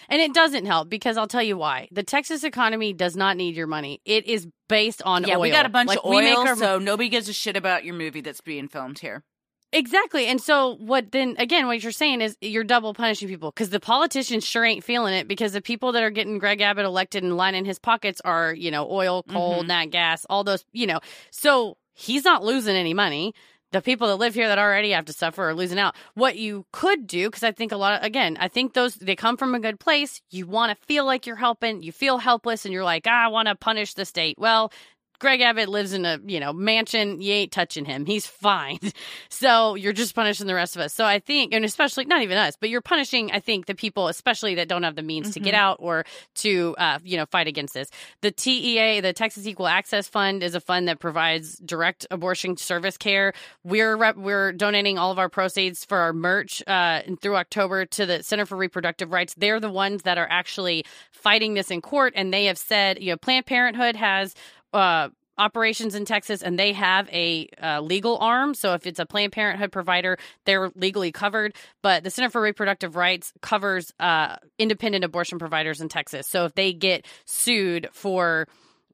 And it doesn't help because I'll tell you why. The Texas economy does not need your money. It is based on yeah, oil. we got a bunch Like, of we make oil, our- so nobody gives a shit about your movie that's being filmed here. Exactly. And so what then again what you're saying is you're double punishing people because the politicians sure ain't feeling it because the people that are getting Greg Abbott elected and lining his pockets are, you know, oil, coal, Mhm. nat gas, all those, you know. So he's not losing any money. The people that live here that already have to suffer are losing out. What you could do, because I think a lot of, again, I think those, they come from a good place. You want to feel like you're helping. You feel helpless and you're like, ah, I want to punish the state. Well, Greg Abbott lives in a, you know, mansion. You ain't touching him. He's fine. So you're just punishing the rest of us. So I think, and especially not even us, but you're punishing, I think, the people, especially that don't have the means to get Mhm. out or to, uh, you know, fight against this. The TEA, the Texas Equal Access Fund, is a fund that provides direct abortion service care. We're rep- we're donating all of our proceeds for our merch uh, through October to the Center for Reproductive Rights. They're the ones that are actually fighting this in court, and they have said, you know, Planned Parenthood has. Uh, operations in Texas and they have a uh, legal arm. So if it's a Planned Parenthood provider, they're legally covered. But the Center for Reproductive Rights covers uh, independent abortion providers in Texas. So if they get sued for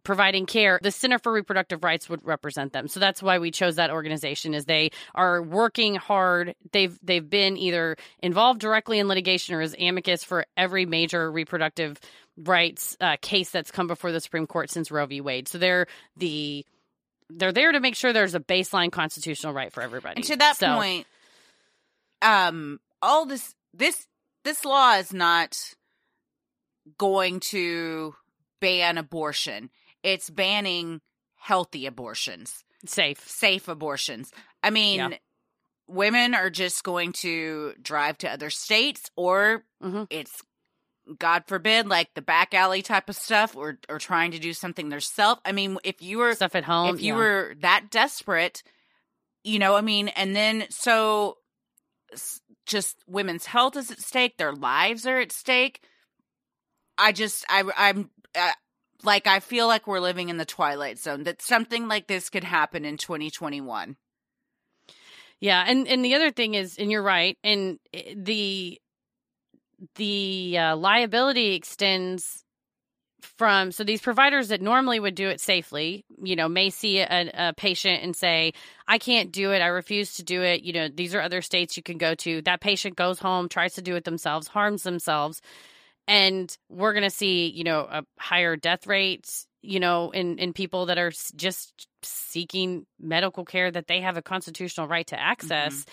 providing care the center for reproductive rights would represent them. So that's why we chose that organization is they are working hard. They've they've been either involved directly in litigation or as amicus for every major reproductive rights uh, case that's come before the supreme court since roe v. Wade. So they're the they're there to make sure there's a baseline constitutional right for everybody. And to that So- point, um, all this this this law is not going to ban abortion. It's banning healthy abortions, safe safe abortions. I mean, Yeah. women are just going to drive to other states, or Mhm. it's God forbid, like the back alley type of stuff, or or trying to do something themselves. I mean, if you were stuff at home if you yeah. were that desperate, you know, I mean, and then so just women's health is at stake, their lives are at stake. I just, I, I'm, uh, like, I feel like we're living in the twilight zone. That something like this could happen in 2021. Yeah, and and the other thing is, and you're right, and eh, the the uh, liability extends from so these providers that normally would do it safely, you know, may see a, a patient and say, "I can't do it. I refuse to do it." You know, these are other states you can go to. That patient goes home, tries to do it themselves, harms themselves, and we're going to see, you know, a higher death rate you know, in in people that are just seeking medical care that they have a constitutional right to access.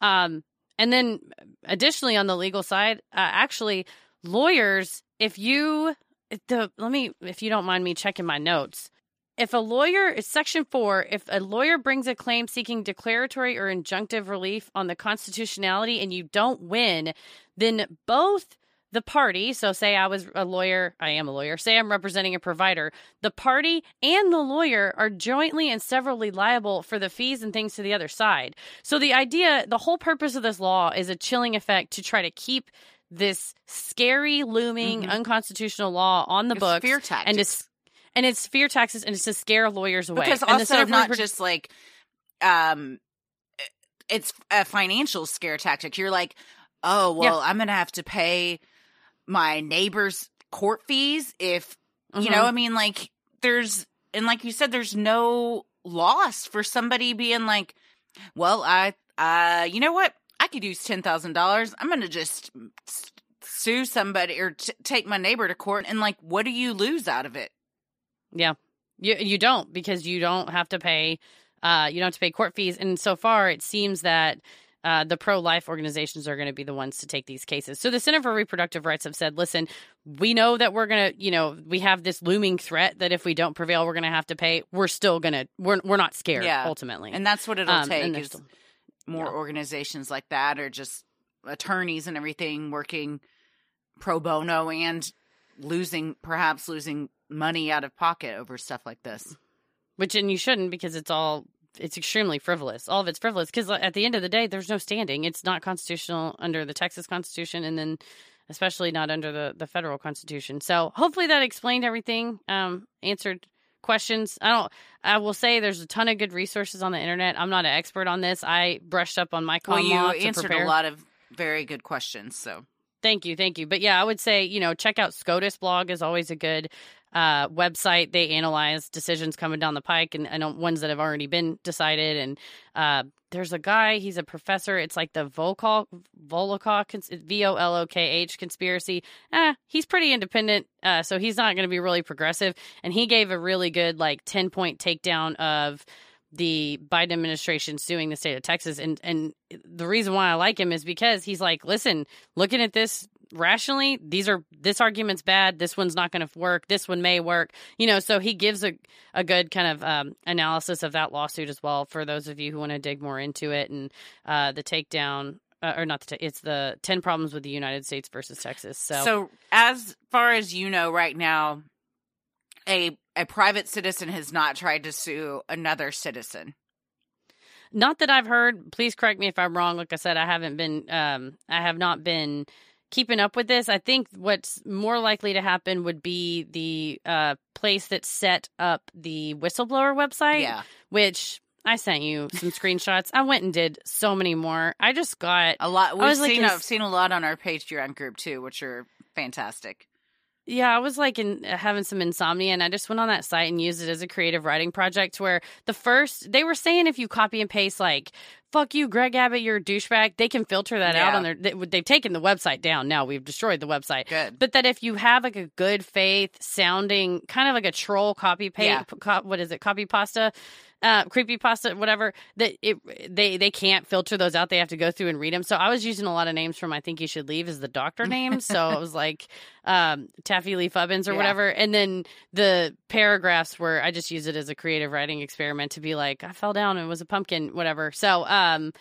Um, and then additionally on the legal side, uh, actually lawyers, if you the let me if you don't mind me checking my notes. If a lawyer is section 4, if a lawyer brings a claim seeking declaratory or injunctive relief on the constitutionality and you don't win, then both the party, so say I was a lawyer, I am a lawyer, say I'm representing a provider, the party and the lawyer are jointly and severally liable for the fees and things to the other side. So the idea, the whole purpose of this law is a chilling effect to try to keep this scary, looming, Mhm. unconstitutional law on the It's books. fear And tactics. it's and it's fear taxes and it's to scare lawyers away. because and also not just like um it's a financial scare tactic you're like oh well i'm gonna have to pay my neighbor's court fees if you know Mhm. i mean like there's and like you said there's no loss for somebody being like well i uh you know what i could use $10000 i'm gonna just sue somebody or t- take my neighbor to court and like what do you lose out of it Yeah. You you don't because you don't have to pay uh you don't have to pay court fees and so far it seems that uh, the pro life organizations are going to be the ones to take these cases. So the Center for Reproductive Rights have said, listen, we know that we're going to, you know, we have this looming threat that if we don't prevail, we're going to have to pay. We're still going to, we're, we're not scared Yeah. ultimately. and that's what it'll Um, take is still- more yeah. organizations like that or just attorneys and everything working pro bono and losing perhaps losing money out of pocket over stuff like this which and you shouldn't because it's all it's extremely frivolous all of it's frivolous because at the end of the day there's no standing. It's not constitutional under the texas constitution and then especially not under the the federal constitution. So hopefully that explained everything um answered questions. I don't i will say there's a ton of good resources on the internet. I'm not an expert on this. I brushed up on my well you law to answered prepare. a lot of very good questions so. Thank you, thank you. But yeah, I would say you know check out SCOTUS blog is always a good uh, website. They analyze decisions coming down the pike and, and ones that have already been decided. And uh, there's a guy, he's a professor. It's like the Volokh V O L O K H conspiracy. Eh, he's pretty independent, uh, so he's not going to be really progressive. And he gave a really good like ten point takedown of the Biden administration suing the state of Texas. And and the reason why I like him is because he's like, listen, looking at this rationally, these are this argument's bad. This one's not going to work. This one may work. You know, so he gives a a good kind of um, analysis of that lawsuit as well for those of you who want to dig more into it and uh, the takedown. Uh, or not the ta- it's the 10 problems with the United States versus Texas. So, so as far as you know right now a a private citizen has not tried to sue another citizen not that I've heard. Please correct me if I'm wrong. Like I said, I haven't been, um, I have not been keeping up with this. I think what's more likely to happen would be the uh, place that set up the whistleblower website, yeah which I sent you some screenshots. I went and did so many more. I just got a lot we've was like, seen is- i've seen a lot on our patreon group too which are fantastic Yeah, I was like in uh, having some insomnia, and I just went on that site and used it as a creative writing project. Where the first they were saying if you copy and paste like "fuck you, Greg Abbott, you're a douchebag," they can filter that out on their. They, they've taken the website down now. We've destroyed the website. good But that if you have like a good faith sounding, kind of like a troll copy paste, Yeah. co- what is it, copy pasta, uh, creepy pasta, whatever. That it they they can't filter those out. They have to go through and read them. So I was using a lot of names from I think you should leave as the doctor name. so it was like um, Taffy Lee Fubbins or Yeah. whatever. And then the paragraphs where I just use it as a creative writing experiment to be like I fell down and it was a pumpkin, whatever. So um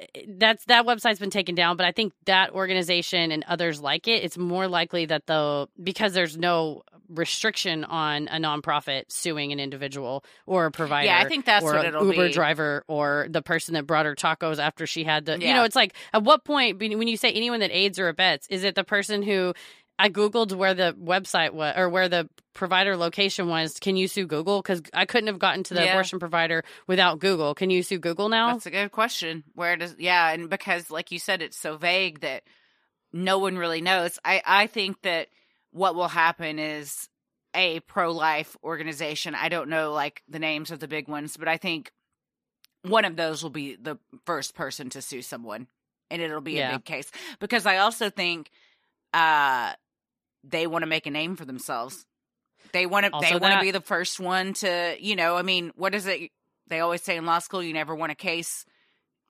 Eh, that's that website's been taken down but i think that organization and others like it it's more likely that the because there's no restriction on a nonprofit suing an individual or a provider yeah i think that's or what it'll uber be. driver or the person that brought her tacos after she had the you know it's like at what point when you say anyone that aids or abets is it the person who I googled where the website was or where the provider location was. Can you sue Google? Because I couldn't have gotten to the Yeah. abortion provider without Google. Can you sue Google now? That's a good question. Where does yeah, and because like you said, it's so vague that no one really knows. I I think that what will happen is a pro life organization. I don't know like the names of the big ones, but I think one of those will be the first person to sue someone, and it'll be Yeah. a big case. Because I also think uh they want to make a name for themselves. They want to. Also They want to be the first one to. You know, I mean, what is it? They always say in law school, you never want a case.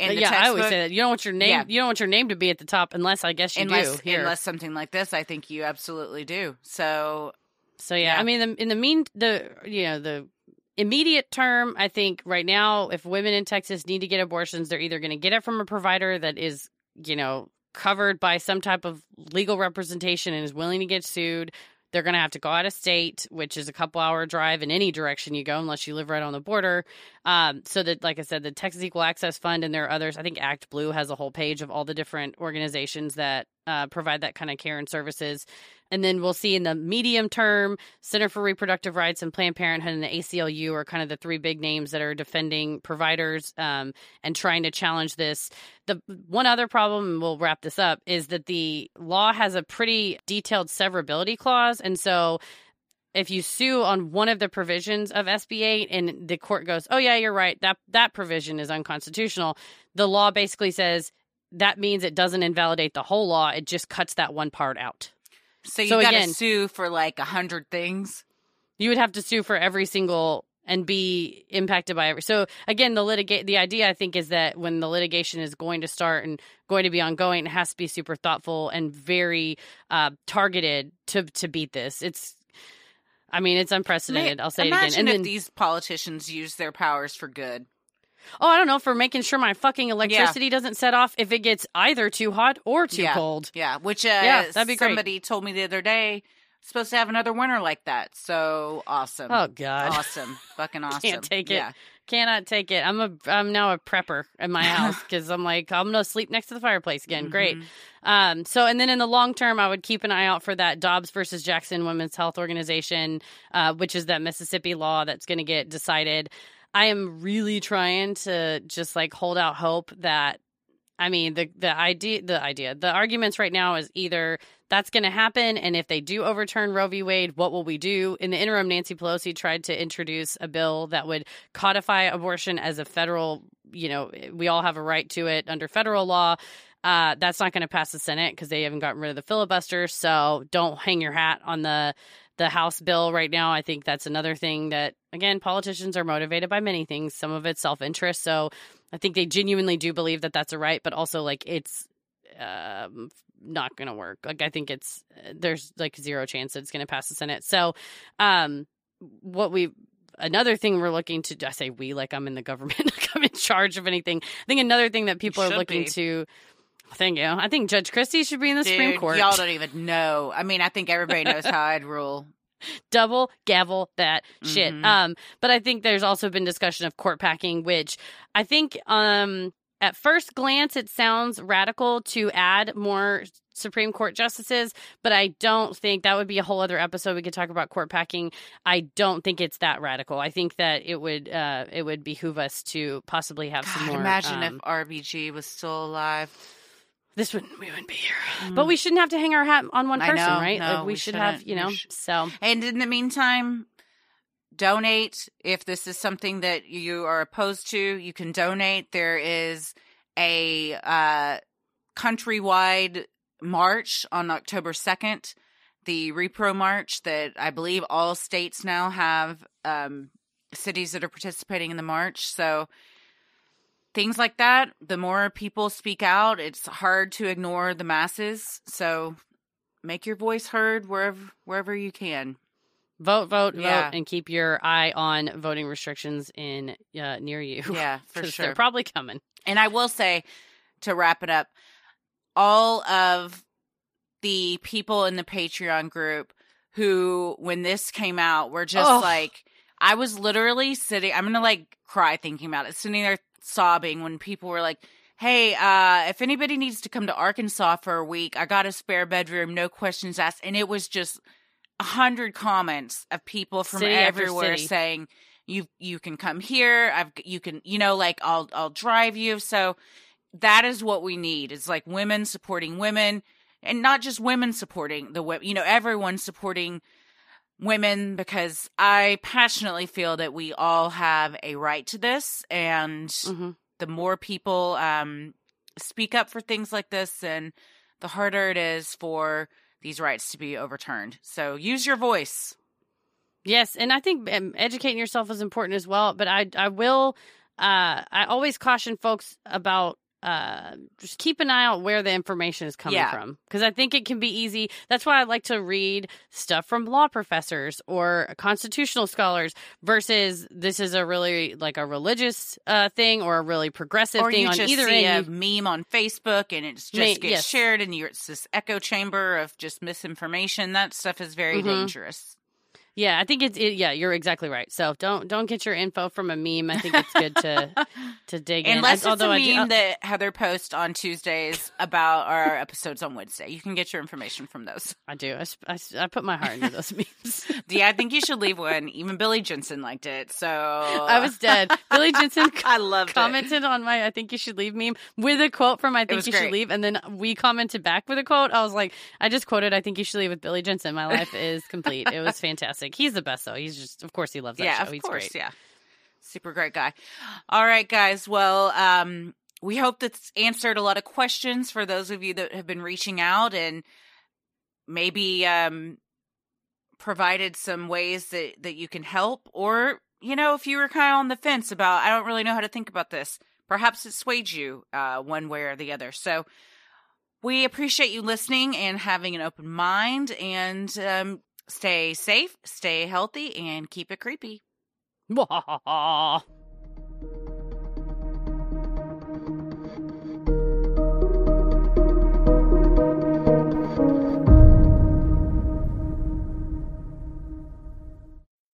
Uh, in the yeah, I always say that. You don't want your name. Yeah. You don't want your name to be at the top, unless I guess you unless do here. unless something like this, I think you absolutely do. So so yeah, yeah. I mean, the, in the mean, the you know the immediate term, I think right now, if women in Texas need to get abortions, they're either going to get it from a provider that is you know covered by some type of legal representation and is willing to get sued, they're going to have to go out of state, which is a couple hour drive in any direction you go, unless you live right on the border. Um, so that, like I said, the Texas Equal Access Fund and there are others. I think ActBlue has a whole page of all the different organizations that uh, provide that kind of care and services. And then we'll see in the medium term, Center for Reproductive Rights and Planned Parenthood and the ACLU are kind of the three big names that are defending providers um, and trying to challenge this. The one other problem, and we'll wrap this up, is that the law has a pretty detailed severability clause. And so if you sue on one of the provisions of SB 8 and the court goes, "Oh yeah, you're right. That that provision is unconstitutional." The law basically says that means it doesn't invalidate the whole law. It just cuts that one part out. So you So got to sue for like a hundred things. You would have to sue for every single and be impacted by every. So again, the litigate the idea I think is that when the litigation is going to start and going to be ongoing, it has to be super thoughtful and very uh, targeted to to beat this. It's, I mean, it's unprecedented. I'll say it again. And if then, these politicians use their powers for good. oh, I don't know for making sure my fucking electricity doesn't set off if it gets either too hot or too Yeah. cold. Yeah, which uh, Yeah, that'd be great. somebody told me the other day. Supposed to have another winter like that. So awesome. Oh God. awesome. Fucking awesome. Can't take it. Yeah. Cannot take it. I'm a I'm now a prepper in my house because I'm like I'm gonna sleep next to the fireplace again. Great. Mhm. Um. So and then in the long term, I would keep an eye out for that Dobbs versus Jackson Women's Health Organization, uh, which is that Mississippi law that's going to get decided. I am really trying to just like hold out hope that. I mean the the idea the idea. The arguments right now is either that's going to happen and if they do overturn Roe v. Wade what will we do? In the interim Nancy Pelosi tried to introduce a bill that would codify abortion as a federal you know we all have a right to it under federal law. Uh, that's not going to pass the Senate because they haven't gotten rid of the filibuster so don't hang your hat on the the House bill right now. I think that's another thing that again politicians are motivated by many things some of it's self-interest. So I think they genuinely do believe that that's a right, but also like it's um, not going to work. Like I think it's there's like zero chance that it's going to pass the Senate. So, um, what we another thing we're looking to I say we like I'm in the government, like I'm in charge of anything. I think another thing that people are looking be. to. Thank you. I think Judge Christie should be in the Supreme Court. Y'all don't even know. I mean, I think everybody knows how I'd rule. Double gavel that shit. Mhm. Um, but I think there's also been discussion of court packing, which I think um at first glance it sounds radical to add more Supreme Court justices, but I don't think that would be a whole other episode. We could talk about court packing. I don't think it's that radical. I think that it would uh it would behoove us to possibly have some God, more. imagine um, if RBG was still alive. This wouldn't we wouldn't be here. But we shouldn't have to hang our hat on one Mm. Person, know. right? No, like we, we should have, you know. so And in the meantime, donate if this is something that you are opposed to. You can donate. There is a uh, countrywide march on October 2nd, the Repro March that I believe all states now have um, cities that are participating in the march. So things like that, the more people speak out, it's hard to ignore the masses. So make your voice heard wherever wherever you can. vote, vote, Yeah. vote, and keep your eye on voting restrictions in uh, near you. Yeah, for sure. They're probably coming. And I will say, to wrap it up, all of the people in the Patreon group who, when this came out, were just Oh. like, I was literally sitting, I'm going to like cry thinking about it, sitting there sobbing when people were like, Hey, uh, if anybody needs to come to Arkansas for a week, I got a spare bedroom, no questions asked. And it was just a hundred comments of people from City everywhere saying, you you can come here. I've you can you know like I'll I'll drive you. So that is what we need. It's like women supporting women, and not just women supporting the wo- you know everyone supporting women because I passionately feel that we all have a right to this, and Mhm. the more people um speak up for things like this, and the harder it is for these rights to be overturned. So use your voice. Yes, and I think um, educating yourself is important as well. But I, I will, uh, I always caution folks about uh, just keep an eye out where the information is coming Yeah. from because I think it can be easy. That's why I like to read stuff from law professors or constitutional scholars versus this is a really like a religious uh, thing or a really progressive or thing you on just either see end. a meme on Facebook and it just May- gets yes. shared and you're, it's this echo chamber of just misinformation. That stuff is very Mhm. dangerous. Yeah, I think it's it, yeah, you're exactly right. So don't don't get your info from a meme. I think it's good to to dig in. Unless it's a although I meme do- uh, that Heather posts on Tuesdays about our episodes on Wednesday. You can get your information from those. I do. I, I, I put my heart into those memes. Yeah, I think you should leave one. Even Billy Jensen liked it. So I was dead. Billy Jensen I loved it. commented on my I think you should leave meme with a quote from I think you great. should leave and then we commented back with a quote. I was like, I just quoted I think you should leave with Billy Jensen. My life is complete. It was fantastic. He's the best though. He's just of course he loves that yeah, show. of He's course, great. yeah. Super great guy. All right, guys. Well, um, we hope that's answered a lot of questions for those of you that have been reaching out and maybe um, provided some ways that, that you can help. Or, you know, if you were kind of on the fence about, I don't really know how to think about this, perhaps it swayed you uh, one way or the other. So we appreciate you listening and having an open mind and um, stay safe, stay healthy, and keep it creepy.